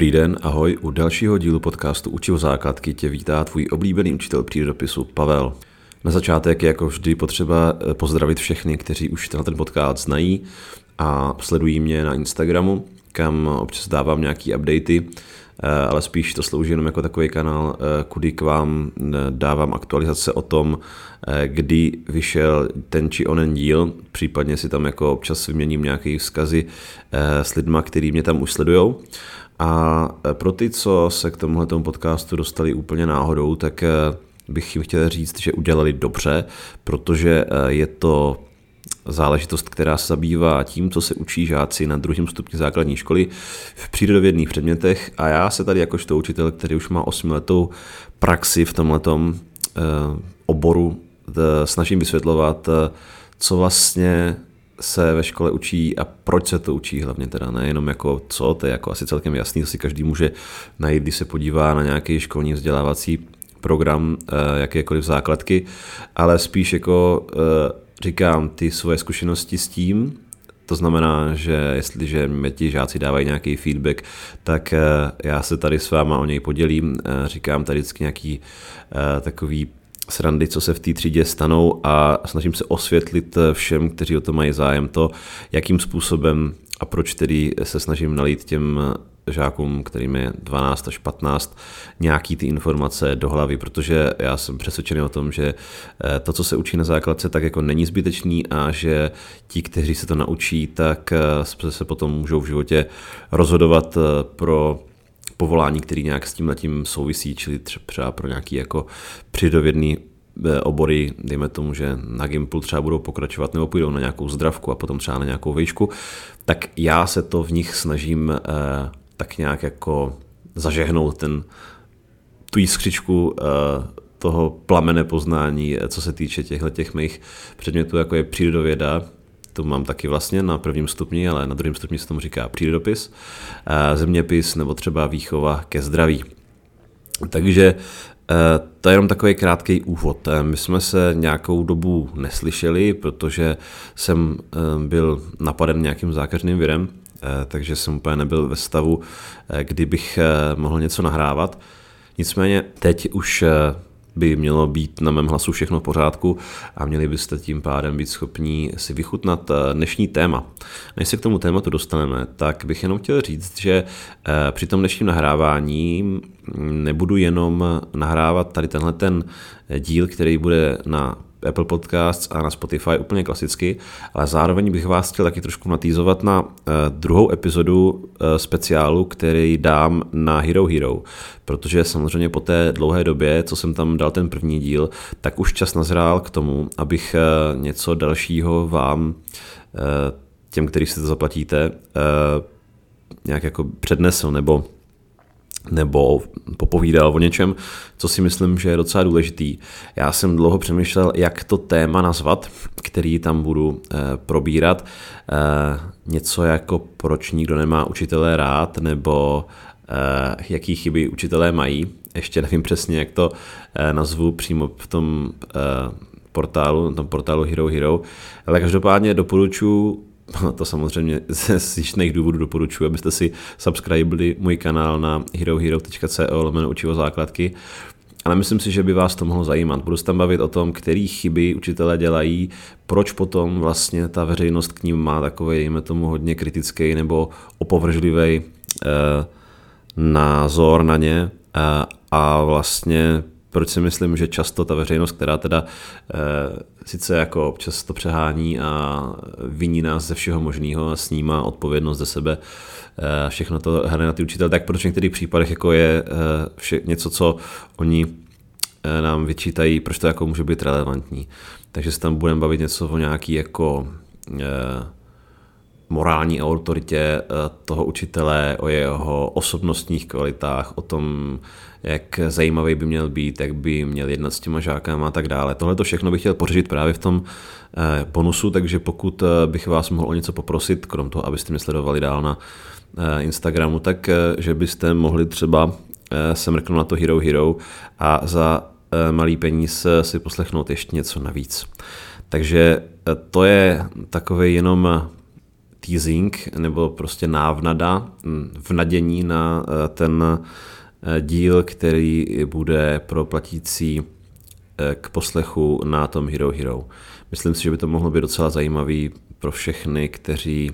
Dobrý den, ahoj. U dalšího dílu podcastu Učivo základky tě vítá tvůj oblíbený učitel přírodopisu Pavel. Na začátek je jako vždy potřeba eh, pozdravit všechny, kteří už tenhle ten podcast znají a sledují mě na Instagramu, kam občas dávám nějaký updaty, eh, ale spíš to slouží jenom jako takový kanál, eh, kudy k vám dávám aktualizace o tom, kdy vyšel ten či onen díl, případně si tam jako občas vyměním nějaké vzkazy s lidma, který mě tam už sledujou. A pro ty, co se k tomuhle podcastu dostali úplně náhodou, tak bych jim chtěl říct, že udělali dobře, protože je to záležitost, která se zabývá tím, co se učí žáci na druhém stupni základní školy v přírodovědných předmětech. A já se tady jakožto učitel, který už má 8 letou praxi v tomhletom eh, oboru, snažím vysvětlovat, co vlastně se ve škole učí a proč se to učí hlavně teda, nejenom jako co, to je jako asi celkem jasný, to si každý může najít, když se podívá na nějaký školní vzdělávací program eh, jakékoliv základky, ale spíš jako říkám ty svoje zkušenosti s tím, to znamená, že jestliže mě ti žáci dávají nějaký feedback, tak eh, já se tady s váma o něj podělím. Eh, říkám tady vždycky nějaký eh, takový srandy, co se v té třídě stanou a snažím se osvětlit všem, kteří o to mají zájem, to, jakým způsobem a proč tedy se snažím nalít těm žákům, kterým je 12 až 15, nějaký ty informace do hlavy, protože já jsem přesvědčený o tom, že eh, to, co se učí na základce, tak jako není zbytečný a že ti, kteří se to naučí, tak eh, se potom můžou v životě rozhodovat eh, pro povolání, který nějak s tím letím souvisí, čili třeba pro nějaký jako přidovědný obory, dejme tomu, že na Gimplu třeba budou pokračovat nebo půjdou na nějakou zdravku a potom třeba na nějakou výšku, tak já se to v nich snažím tak nějak jako zažehnout ten, tu jiskřičku uh, toho plamene poznání, eh, co se týče těchto těch mých předmětů, jako je přírodověda, to mám taky vlastně na prvním stupni, ale na druhém stupni se tomu říká přírodopis, uh, zeměpis nebo třeba výchova ke zdraví. Takže to je jenom takový krátký úvod. My jsme se nějakou dobu neslyšeli, protože jsem byl napaden nějakým zákeřným virem, Eh, takže jsem úplně nebyl ve stavu, eh, kdy bych eh, mohl něco nahrávat. Nicméně teď už by mělo být na mém hlasu všechno v pořádku a měli byste tím pádem být schopní si vychutnat dnešní téma. Než se k tomu tématu dostaneme, tak bych jenom chtěl říct, že při tom dnešním nahrávání nebudu jenom nahrávat tady tenhle ten díl, který bude na Apple Podcasts a na Spotify úplně klasicky, ale zároveň bych vás chtěl taky trošku natýzovat na uh, druhou epizodu uh, speciálu, který dám na Hero Hero, protože samozřejmě po té dlouhé době, co jsem tam dal ten první díl, tak už čas nazrál k tomu, abych uh, něco dalšího vám, těm, kteří si to zaplatíte, nějak jako přednesl nebo nebo popovídal o něčem, co si myslím, že je docela důležitý. Já jsem dlouho přemýšlel, jak to téma nazvat, který tam budu e, probírat. E, něco jako proč nikdo nemá učitelé rád, nebo e, jaký chyby učitelé mají. Ještě nevím přesně, jak to nazvu přímo v tom portálu, na tom portálu Hero Hero, ale každopádně doporučuji to samozřejmě ze zjištných důvodů doporučuji, abyste si subscribili můj kanál na herohero.co lomeno učivo základky. Ale myslím si, že by vás to mohlo zajímat. Budu se tam bavit o tom, který chyby učitelé dělají, proč potom vlastně ta veřejnost k ním má takový, dejme tomu, hodně kritický nebo opovržlivý eh, názor na ně eh, a vlastně proč si myslím, že často ta veřejnost, která teda e, sice jako občas to přehání a viní nás ze všeho možného a snímá odpovědnost ze sebe, e, všechno to hraje na ty učitel, tak proč v některých případech jako je e, vše, něco, co oni e, nám vyčítají, proč to jako může být relevantní. Takže se tam budeme bavit něco o nějaký jako e, morální autoritě eh, toho učitele, o jeho osobnostních kvalitách, o tom, jak zajímavý by měl být, jak by měl jednat s těma žákama a tak dále. Tohle to všechno bych chtěl pořešit právě v tom eh, bonusu, takže pokud eh, bych vás mohl o něco poprosit, krom toho, abyste mě sledovali dál na Instagramu, tak že byste mohli třeba se mrknout na to Hero Hero a za malý peníz si poslechnout ještě něco navíc. Takže to je takový jenom teasing nebo prostě návnada, hm, v nadění na ten díl, který bude pro platící k poslechu na tom Hero Hero. Myslím si, že by to mohlo být docela zajímavý pro všechny, kteří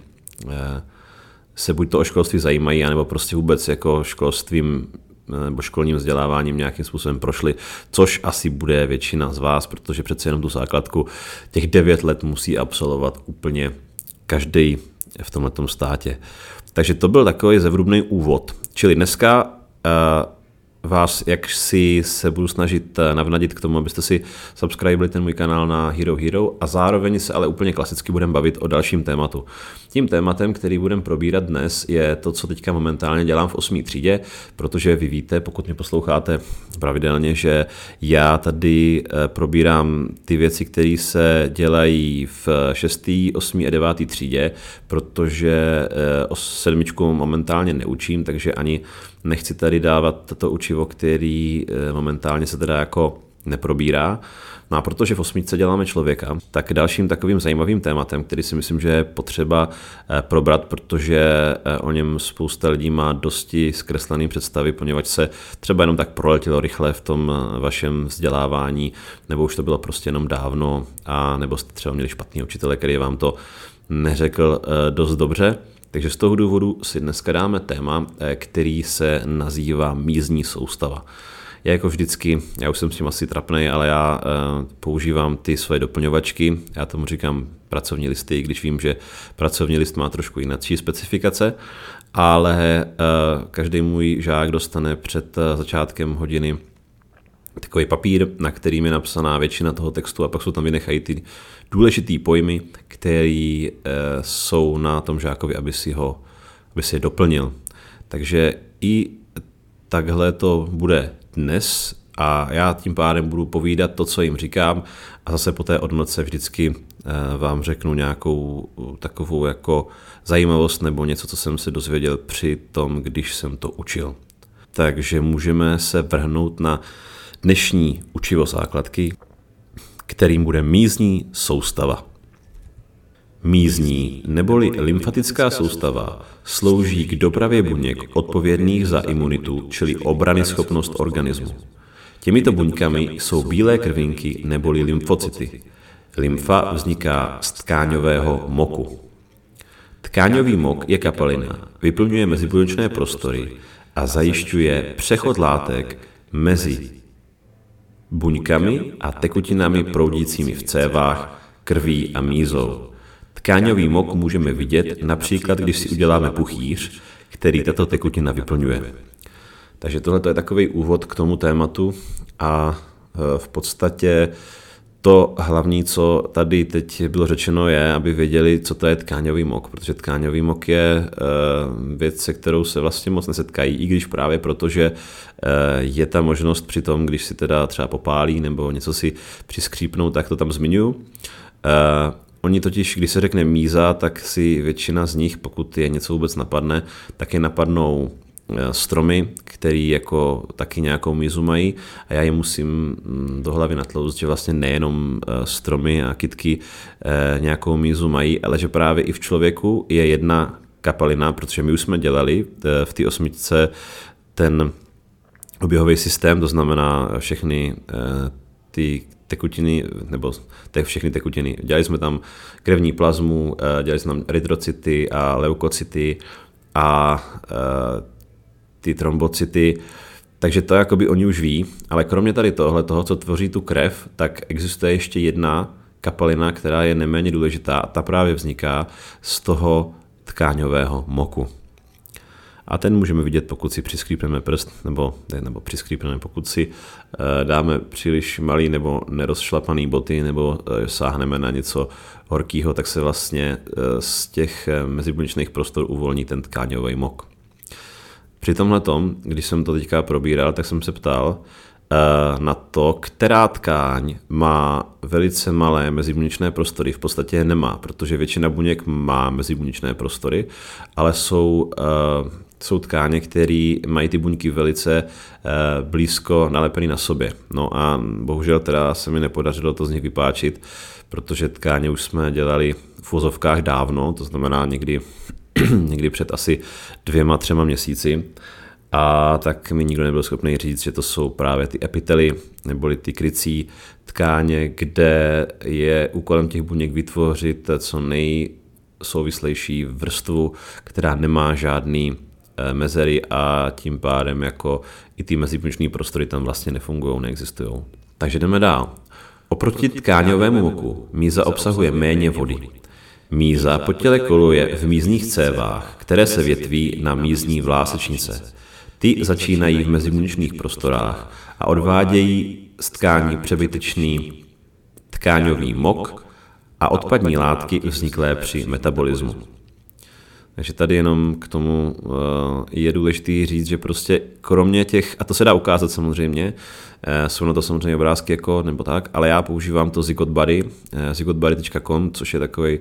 se buď to o školství zajímají, anebo prostě vůbec jako školstvím nebo školním vzděláváním nějakým způsobem prošli, což asi bude většina z vás, protože přece jenom tu základku těch devět let musí absolvovat úplně každý v tomto státě. Takže to byl takový zevrubný úvod. Čili dneska vás, jak si se budu snažit eh, navnadit k tomu, abyste si subscribili ten můj kanál na Hero Hero a zároveň se ale úplně klasicky budeme bavit o dalším tématu. Tím tématem, který budeme probírat dnes, je to, co teďka momentálně dělám v 8. třídě, protože vy víte, pokud mě posloucháte pravidelně, že já tady eh, probírám ty věci, které se dělají v 6., 8. a 9. třídě, protože eh, o sedmičku momentálně neučím, takže ani nechci tady dávat toto učivo, který eh, momentálně se teda jako neprobírá. No a protože v osmičce děláme člověka, tak dalším takovým zajímavým tématem, který si myslím, že je potřeba eh, probrat, protože eh, o něm spousta lidí má dosti zkreslený představy, poněvadž se třeba jenom tak proletilo rychle v tom vašem vzdělávání, nebo už to bylo prostě jenom dávno, a nebo jste třeba měli špatný učitele, který vám to neřekl dost dobře. Takže z toho důvodu si dneska dáme téma, eh, který se nazývá mízní soustava. Já jako vždycky, já už jsem s tím asi trapný, ale já uh, používám ty svoje doplňovačky, já tomu říkám pracovní listy, když vím, že pracovní list má trošku jináčí specifikace, ale uh, každý můj žák dostane před začátkem hodiny takový papír, na kterým je napsaná většina toho textu a pak jsou tam vynechají ty důležitý pojmy, které e, jsou na tom žákovi, aby si, ho, aby si je doplnil. Takže i takhle to bude dnes a já tím pádem budu povídat to, co jim říkám a zase po té odmlce vždycky e, vám řeknu nějakou takovou jako zajímavost nebo něco, co jsem se dozvěděl při tom, když jsem to učil. Takže můžeme se vrhnout na dnešní učivo základky, kterým bude mízní soustava. Mízní neboli lymfatická soustava slouží k dopravě buněk odpovědných za imunitu, čili obrany schopnost organismu. Těmito buňkami jsou bílé krvinky neboli lymfocyty. Lymfa vzniká z tkáňového moku. Tkáňový mok je kapalina, vyplňuje mezibuněčné prostory a zajišťuje přechod látek mezi buňkami a tekutinami proudícími v cévách, krví a mízou. Tkáňový mok můžeme vidět například, když si uděláme puchýř, který tato tekutina vyplňuje. Takže tohle je takový úvod k tomu tématu a e, v podstatě to hlavní, co tady teď bylo řečeno, je, aby věděli, co to je tkáňový mok, protože tkáňový mok je eh, věc, se kterou se vlastně moc nesetkají, i když právě protože eh, je ta možnost při tom, když si teda třeba popálí nebo něco si přiskřípnou, tak to tam zmiňuju. Eh, oni totiž, když se řekne míza, tak si většina z nich, pokud je něco vůbec napadne, tak je napadnou stromy, který jako taky nějakou mízu mají a já je musím mm, do hlavy natloust, že vlastně nejenom eh, stromy a kytky eh, nějakou mízu mají, ale že právě i v člověku je jedna kapalina, protože my už jsme dělali v té osmičce ten oběhový systém, to znamená všechny ty tekutiny, nebo těch všechny tekutiny. Dělali jsme tam krevní plazmu, dělali jsme tam erytrocity a leukocyty a ty trombocyty, takže to jakoby oni už ví, ale kromě tady tohle, toho, co tvoří tu krev, tak existuje ještě jedna kapalina, která je neméně důležitá a ta právě vzniká z toho tkáňového moku. A ten můžeme vidět, pokud si přiskřípneme prst, nebo, ne, nebo přiskřípneme, pokud si e, dáme příliš malý nebo nerozšlapaný boty, nebo e, sáhneme na něco horkého, tak se vlastně e, z těch mezibuněčných prostor uvolní ten tkáňový mok. Při tomhle tom, když jsem to teďka probíral, tak jsem se ptal uh, na to, která tkáň má velice malé mezibuněčné prostory. V podstatě je nemá, protože většina buněk má mezibuněčné prostory, ale jsou uh, jsou tkáně, které mají ty buňky velice blízko nalepený na sobě. No a bohužel teda se mi nepodařilo to z nich vypáčit, protože tkáně už jsme dělali v vozovkách dávno, to znamená někdy, někdy před asi dvěma, třema měsíci. A tak mi nikdo nebyl schopný říct, že to jsou právě ty epitely, neboli ty krycí tkáně, kde je úkolem těch buněk vytvořit co nejsouvislejší vrstvu, která nemá žádný eh, mezery a tím pádem jako i ty mezibuněčné prostory tam vlastně nefungují, neexistují. Takže jdeme dál. Oproti tkáňovému moku míza obsahuje méně vody. Míza po těle koluje v mízních cévách, které se větví na mízní vlásečnice. Ty začínají v mezibuněčných prostorách a odvádějí z tkání přebytečný tkáňový mok a odpadní látky vzniklé při metabolismu. Takže tady jenom k tomu uh, je důležité říct, že prostě kromě těch, a to se dá ukázat samozřejmě, uh, jsou na to samozřejmě obrázky jako nebo tak, ale já používám to Zygot Buddy, uh, zygotbuddy.com, což je takový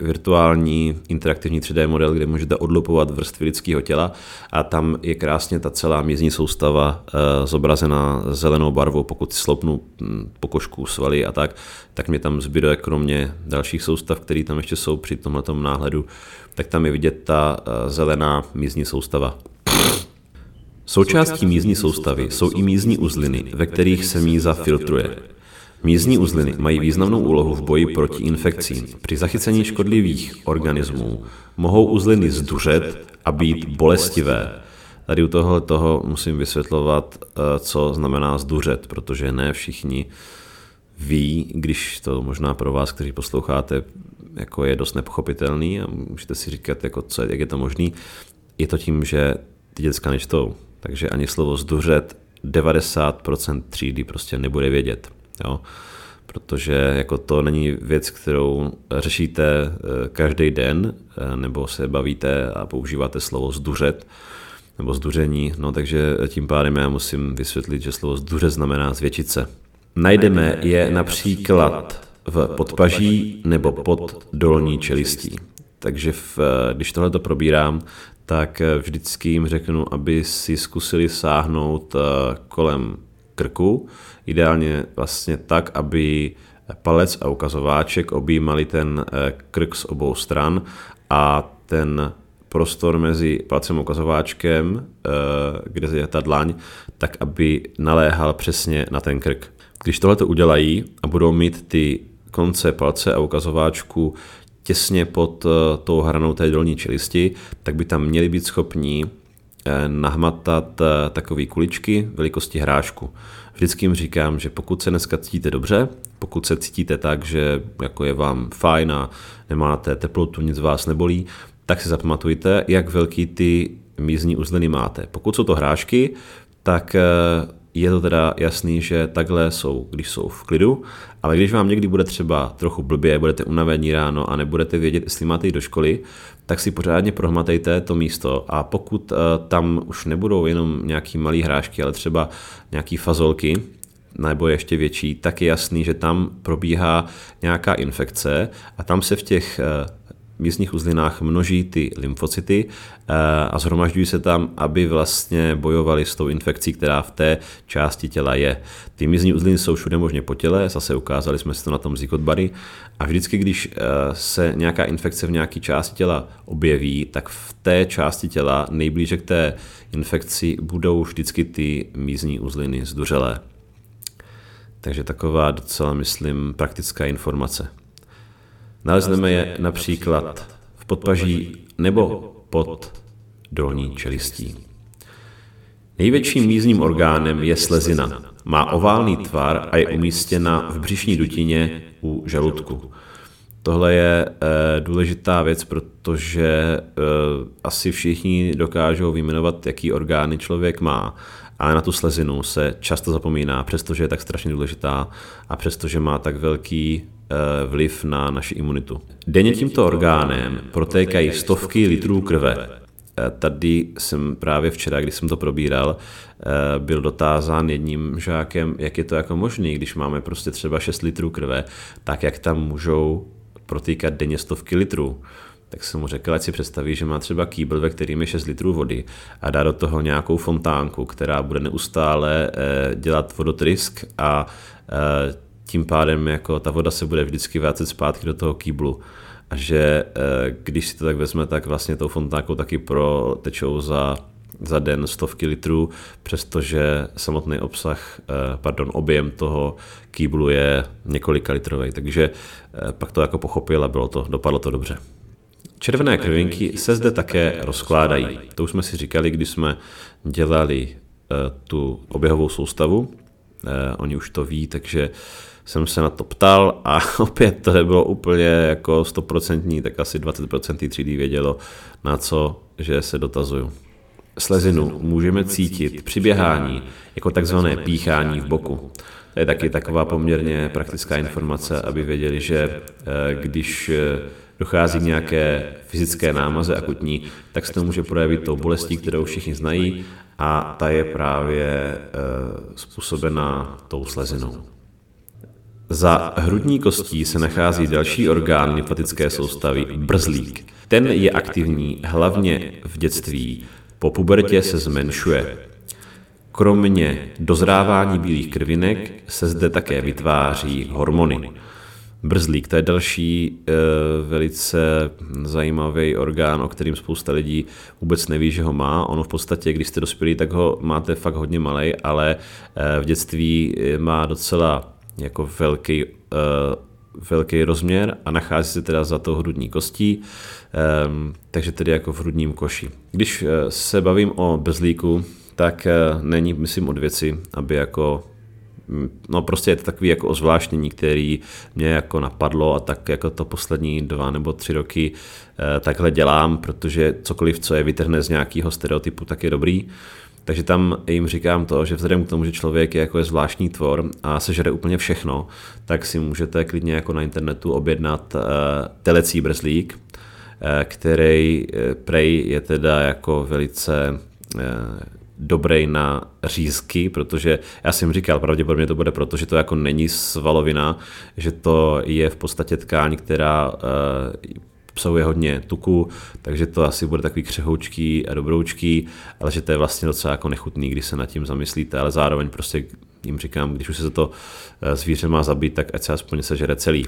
virtuální interaktivní 3D model, kde můžete odlupovat vrstvy lidského těla a tam je krásně ta celá mízní soustava zobrazena zelenou barvou, pokud sloupnu hm, pokožku, svaly a tak, tak mě tam zbyde kromě dalších soustav, které tam ještě jsou při tomhle náhledu, tak tam je vidět ta eh, zelená mízní soustava. Součástí mízní soustavy jsou i mízní uzliny, ve kterých se míza filtruje. Mízní uzliny mají významnou úlohu v boji proti infekcím. Při zachycení škodlivých organismů mohou uzliny zduřet a být bolestivé. Tady u tohle toho musím vysvětlovat, eh, co znamená zduřet, protože ne všichni ví, když to možná pro vás, kteří posloucháte, jako je dost nepochopitelný a můžete si říkat, jako co, jak je to možný. Je to tím, že ty děcka nečtou, takže ani slovo zduřet 90% třídy prostě nebude vědět. Jo? Protože jako to není věc, kterou řešíte eh, každý den, eh, nebo se bavíte a používáte slovo zduřet, nebo zduření, no takže tím pádem já musím vysvětlit, že slovo zduřet znamená zvětšit se. Najdeme je například v podpaží nebo pod dolní čelistí. Takže v, když tohle to probírám, tak vždycky jim řeknu, aby si zkusili sáhnout eh, kolem krku, ideálně vlastně tak, aby palec a ukazováček objímali ten eh, krk z obou stran a ten prostor mezi palcem a ukazováčkem, eh, kde je ta dlaň, tak aby naléhal přesně na ten krk. Když tohle to udělají a budou mít ty konce palce a ukazováčku těsně pod eh, tou hranou té dolní čelisti, tak by tam měli být schopní eh, nahmatat eh, takové kuličky velikosti hrášku. Vždycky jim říkám, že pokud se dneska cítíte dobře, pokud se cítíte tak, že jako je vám fajn a nemáte teplotu, nic vás nebolí, tak si zapamatujte, jak velký ty mízní uzliny máte. Pokud jsou to hrášky, tak je to teda jasný, že takhle jsou, když jsou v klidu, ale když vám někdy bude třeba trochu blbě, budete unavení ráno a nebudete vědět, jestli máte jít do školy, tak si pořádně prohmatejte to místo. A pokud uh, tam už nebudou jenom nějaký malý hrášky, ale třeba nějaký fazolky, nebo ještě větší, tak je jasný, že tam probíhá nějaká infekce a tam se v těch uh, místních uzlinách množí ty lymfocyty eh, a zhromažďují se tam, aby vlastně bojovali s tou infekcí, která v té části těla je. Ty místní uzliny jsou všude možně po těle, zase ukázali jsme si to na tom zikotbary a vždycky, když eh, se nějaká infekce v nějaké části těla objeví, tak v té části těla nejblíže k té infekci budou vždycky ty mízní uzliny zduřelé. Takže taková docela, myslím, praktická informace. Nalezneme je například v podpaží nebo pod dolní čelistí. Největším mízním orgánem je slezina. Má oválný tvar a je umístěna v břišní dutině u žaludku. Tohle je e, důležitá věc, protože e, asi všichni dokážou vyjmenovat, jaký orgány člověk má, ale na tu slezinu se často zapomíná, přestože je tak strašně důležitá a přestože má tak velký Eh, vliv na naši imunitu. Denně tímto orgánem protékají stovky litrů krve. Eh, tady jsem právě včera, když jsem to probíral, eh, byl dotázán jedním žákem, jak je to jako možné, když máme prostě třeba 6 litrů krve, tak jak tam můžou protýkat denně stovky litrů. Tak jsem mu řekl, ať si představí, že má třeba kýbl, ve kterým je 6 litrů vody a dá do toho nějakou fontánku, která bude neustále eh, dělat vodotrysk a eh, tím pádem jako ta voda se bude vždycky vracet zpátky do toho kýblu a že když si to tak vezme, tak vlastně tou fontánkou taky protečou za za den stovky litrů, přestože samotný obsah, pardon, objem toho kýblu je několika litrový. Takže pak to jako pochopil a bylo to, dopadlo to dobře. Červené krvinky se zde také rozkládají. To už jsme si říkali, když jsme dělali eh, tu oběhovou soustavu. Eh, oni už to ví, takže jsem se na to ptal a opět to nebylo úplně jako 100%, tak asi 20% třídy vědělo, na co, že se dotazuju. Slezinu můžeme cítit při běhání jako takzvané píchání v boku. To je taky taková poměrně praktická informace, aby věděli, že eh, když dochází nějaké fyzické námaze akutní, tak se to může projevit tou bolestí, kterou všichni znají a ta je právě e, způsobená tou slezinou. Za hrudní kostí se nachází další orgán lymfatické soustavy, brzlík. Ten je aktivní hlavně v dětství, po pubertě se zmenšuje. Kromě dozrávání bílých krvinek se zde také vytváří hormony. Brzlík, to je další e, velice zajímavý orgán, o kterým spousta lidí vůbec neví, že ho má. Ono v podstatě, když jste dospělí, tak ho máte fakt hodně malý, ale e, v dětství eh, má docela jako velký, velký rozměr a nachází se teda za tou hrudní kostí, e, takže tedy jako v hrudním koši. Když se bavím o brzlíku, tak není, myslím, od věci, aby jako no prostě je to takový jako ozvláštnění, který mě jako napadlo a tak jako to poslední dva nebo tři roky eh, takhle dělám, protože cokoliv, co je vytrhne z nějakého stereotypu, tak je dobrý. Takže tam jim říkám to, že vzhledem k tomu, že člověk je jako je zvláštní tvor a sežere úplně všechno, tak si můžete klidně jako na internetu objednat uh, telecí brzlík, uh, který uh, prej je teda jako velice uh, dobrý na řízky, protože já jsem říkal, pravděpodobně to bude proto, že to jako není svalovina, že to je v podstatě tkáň, která obsahuje hodně tuku, takže to asi bude takový křehoučký a dobroučký, ale že to je vlastně docela jako nechutný, když se nad tím zamyslíte, ale zároveň prostě jim říkám, když už se to eh, zvíře má zabít, tak ať se aspoň sežere celý.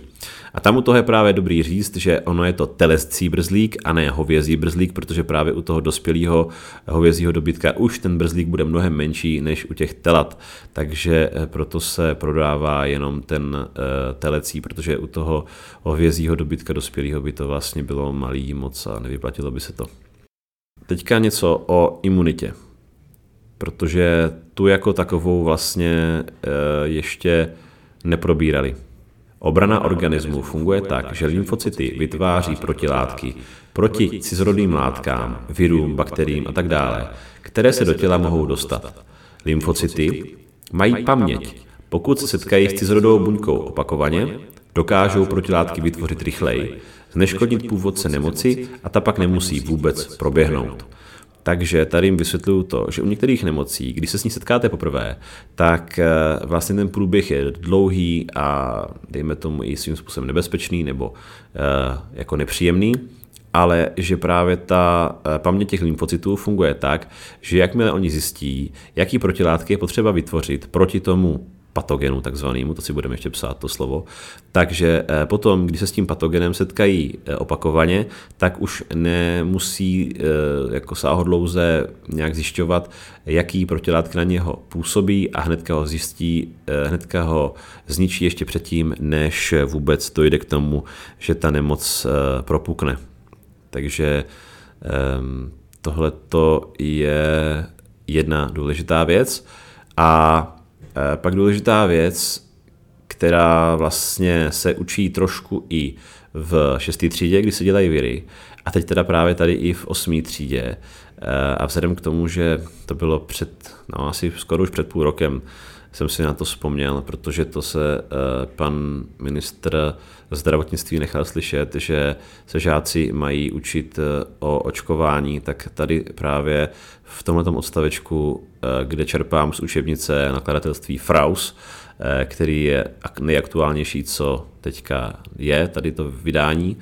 A tam u toho je právě dobrý říct, že ono je to telescí brzlík a ne hovězí brzlík, protože právě u toho dospělého hovězího dobytka už ten brzlík bude mnohem menší než u těch telat. Takže eh, proto se prodává jenom ten eh, telecí, protože u toho hovězího dobytka dospělého by to vlastně bylo malý moc a nevyplatilo by se to. Teďka něco o imunitě protože tu jako takovou vlastně eh, ještě neprobírali. Obrana organismu funguje tak, že lymfocyty vytváří protilátky proti cizorodým látkám, virům, bakteriím a tak dále, které se do těla mohou dostat. Lymfocyty mají paměť. Pokud se setkají s cizorodou buňkou opakovaně, dokážou protilátky vytvořit rychleji, zneškodnit původce nemoci a ta pak nemusí vůbec proběhnout. Takže tady jim vysvětluju to, že u některých nemocí, když se s ní setkáte poprvé, tak eh, vlastně ten průběh je dlouhý a dejme tomu i svým způsobem nebezpečný nebo eh, jako nepříjemný, ale že právě ta eh, paměť těch lymfocytů funguje tak, že jakmile oni zjistí, jaký protilátky je potřeba vytvořit proti tomu patogenu takzvanému, to si budeme ještě psát to slovo. Takže eh, potom, když se s tím patogenem setkají eh, opakovaně, tak už nemusí eh, jako sáhodlouze nějak zjišťovat, jaký protilátky na něho působí a hnedka ho zjistí, hnedka ho zničí ještě předtím, než vůbec dojde k tomu, že ta nemoc propukne. Takže ehm, tohle je jedna důležitá věc. A pak důležitá věc, která vlastně se učí trošku i v šesté třídě, kdy se dělají viry, a teď teda právě tady i v osmé třídě. Eh, a vzhledem k tomu, že to bylo před, no asi skoro už před půl rokem, jsem si na to vzpomněl, protože to se eh, pan ministr zdravotnictví nechal slyšet, že se žáci mají učit o očkování, tak tady právě v tomto odstavečku, eh, kde čerpám z učebnice nakladatelství Fraus, eh, který je nejaktuálnější, co teďka je, tady to vydání,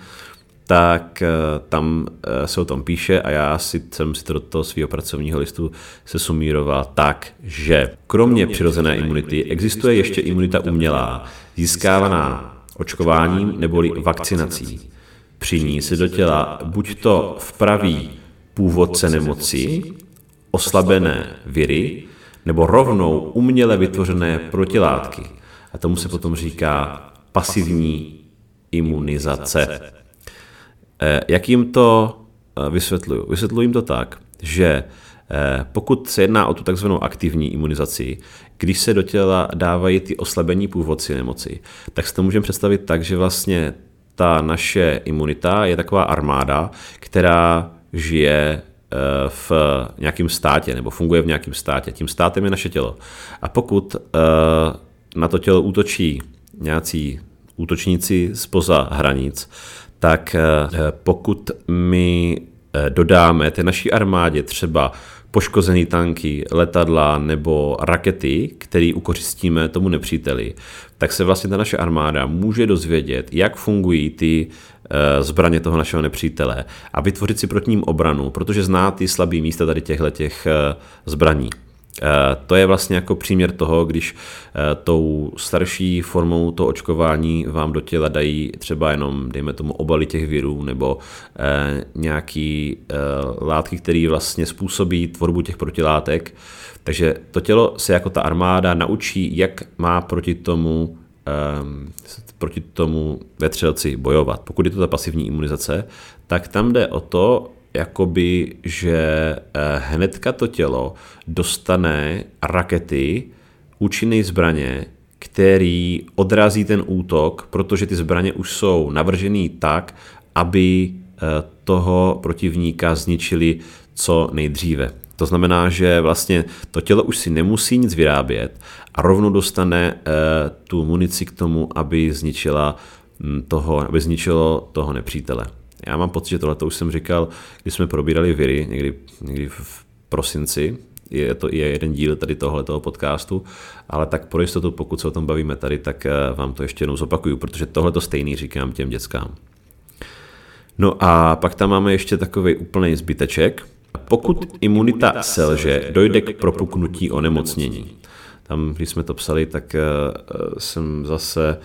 tak eh, tam eh, se o tom píše a já si, jsem si to do toho svého pracovního listu se sumíroval tak, že kromě přirozené imunity existuje ještě imunita umělá, získávaná očkováním neboli vakcinací. Při ní se do těla buď to vpraví původce nemoci, oslabené viry, nebo rovnou uměle vytvořené protilátky. A tomu se potom říká pasivní imunizace. Eh, jak jim to eh, vysvětluju? Vysvětluji jim to tak, že eh, pokud se jedná o tu takzvanou aktivní imunizaci, když se do těla dávají ty oslabení původci nemoci, tak si to můžeme představit tak, že vlastně ta naše imunita je taková armáda, která žije v nějakém státě nebo funguje v nějakém státě. Tím státem je naše tělo. A pokud na to tělo útočí nějací útočníci spoza hranic, tak eh, pokud my eh, dodáme té naší armádě třeba poškozený tanky, letadla nebo rakety, který ukořistíme tomu nepříteli, tak se vlastně ta naše armáda může dozvědět, jak fungují ty eh, zbraně toho našeho nepřítele a vytvořit si proti ním obranu, protože zná ty slabé místa tady těchto těch zbraní. Eh, to je vlastně jako příměr toho, když eh, tou starší formou to očkování vám do těla dají třeba jenom, dejme tomu, obaly těch virů nebo eh, nějaký látky, které vlastně způsobí tvorbu těch protilátek. Takže to tělo se jako ta armáda naučí, jak má proti tomu proti tomu vetřelci bojovat. Pokud je to ta pasivní imunizace, tak tam jde o to, jakoby, že eh, hnedka to tělo dostane rakety, účinné zbraně, který odrazí ten útok, protože ty zbraně už jsou navržený tak, aby eh, toho protivníka zničili co nejdříve. To znamená, že vlastně to tělo už si nemusí nic vyrábět a rovnou dostane eh, tu munici k tomu, aby zničila hm, toho, aby zničilo toho nepřítele. Já mám pocit, že tohle už jsem říkal, když jsme probírali viry někdy, někdy v prosinci, je to je jeden díl tady tohoto podcastu, ale tak pro jistotu, pokud se o tom bavíme tady, tak eh, vám to ještě jednou zopakuju, protože tohle to stejný říkám těm dětskám. No a pak tam máme ještě takový úplný zbyteček. Pokud imunita selže, dojde k propuknutí onemocnění. Tam, když jsme to psali, tak eh, jsem zase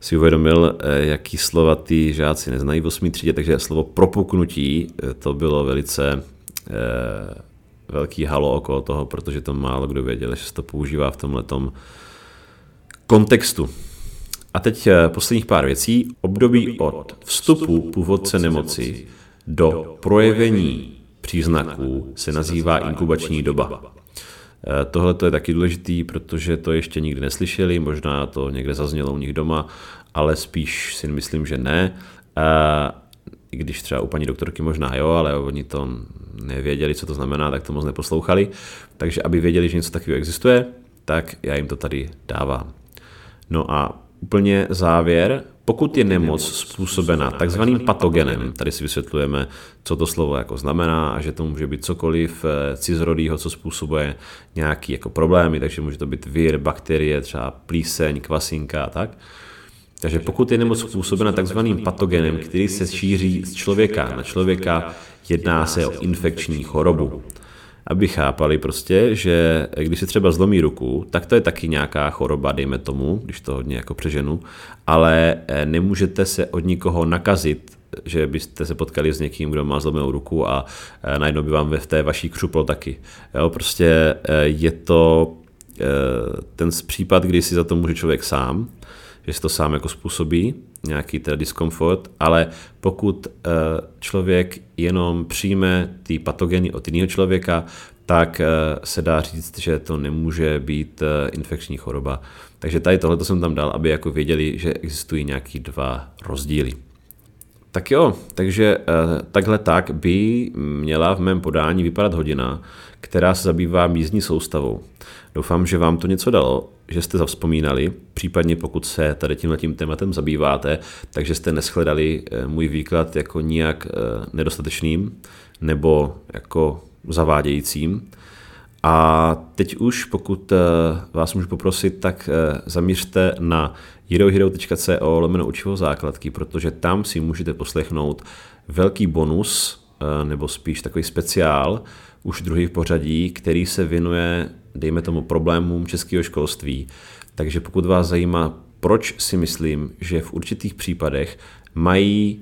si uvědomil, eh, jaký slova ty žáci neznají v 8. třídě, takže slovo propuknutí, eh, to bylo velice eh, velký halo okolo toho, protože to málo kdo věděl, že se to používá v tomhle kontextu. A teď posledních pár věcí. Období od vstupu původce nemoci do projevení příznaků se nazývá inkubační doba. Eh, tohle to je taky důležitý, protože to ještě nikdy neslyšeli, možná to někde zaznělo u nich doma, ale spíš si myslím, že ne. Eh, I když třeba u paní doktorky možná jo, ale oni to nevěděli, co to znamená, tak to moc neposlouchali. Takže aby věděli, že něco takového existuje, tak já jim to tady dávám. No a úplně závěr, pokud je nemoc způsobena takzvaným patogenem, tady si vysvětlujeme, co to slovo jako znamená a že to může být cokoliv eh, cizorodýho, co způsobuje nějaký jako problémy, takže může to být vír, bakterie, třeba plíseň, kvasinka a tak. Takže pokud je nemoc způsobena takzvaným patogenem, který se šíří z člověka na člověka, jedná se o infekční chorobu aby chápali prostě, že když si třeba zlomí ruku, tak to je taky nějaká choroba, dejme tomu, když to hodně jako přeženu, ale eh, nemůžete se od nikoho nakazit, že byste se potkali s někým, kdo má zlomenou ruku a eh, najednou by vám ve té vaší křuplo taky. Jo, prostě eh, je to ten případ, kdy si za to může člověk sám, že si to sám jako způsobí, nějaký teda diskomfort, ale pokud eh, člověk jenom přijme ty patogeny od jiného člověka, tak eh, se dá říct, že to nemůže být eh, infekční choroba. Takže tady tohle jsem tam dal, aby jako věděli, že existují nějaký dva rozdíly. Tak jo, takže takhle tak by měla v mém podání vypadat hodina, která se zabývá mízní soustavou. Doufám, že vám to něco dalo, že jste zavzpomínali, případně pokud se tady tímhletím tématem zabýváte, takže jste neschledali eh, můj výklad jako nijak eh, nedostatečným nebo jako zavádějícím. A teď už, pokud eh, vás můžu poprosit, tak zamířte na herohero.co lomeno učivo základky, protože tam si můžete poslechnout velký bonus, nebo spíš takový speciál, už druhý v pořadí, který se věnuje, dejme tomu, problémům českého školství. Takže pokud vás zajímá, proč si myslím, že v určitých případech mají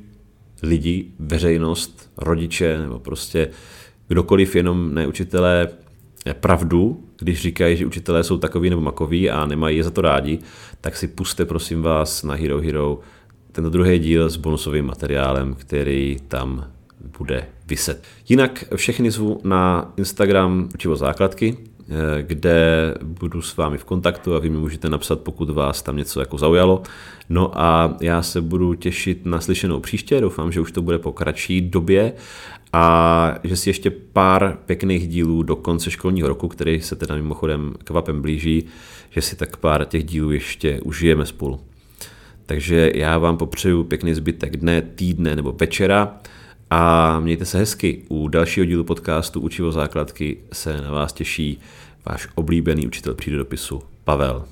lidi, veřejnost, rodiče nebo prostě kdokoliv, jenom ne učitelé, pravdu, když říkají, že učitelé jsou takový nebo makoví a nemají je za to rádi, tak si puste prosím vás na Hero Hero tento druhý díl s bonusovým materiálem, který tam bude vyset. Jinak všechny zvu na Instagram Učivo základky, kde budu s vámi v kontaktu a vy mi můžete napsat, pokud vás tam něco jako zaujalo. No a já se budu těšit na slyšenou příště, doufám, že už to bude po kratší době a že si ještě pár pěkných dílů do konce školního roku, který se teda mimochodem kvapem blíží, že si tak pár těch dílů ještě užijeme spolu. Takže já vám popřeju pěkný zbytek dne, týdne nebo večera a mějte se hezky. U dalšího dílu podcastu Učivo základky se na vás těší váš oblíbený učitel přírodopisu Pavel.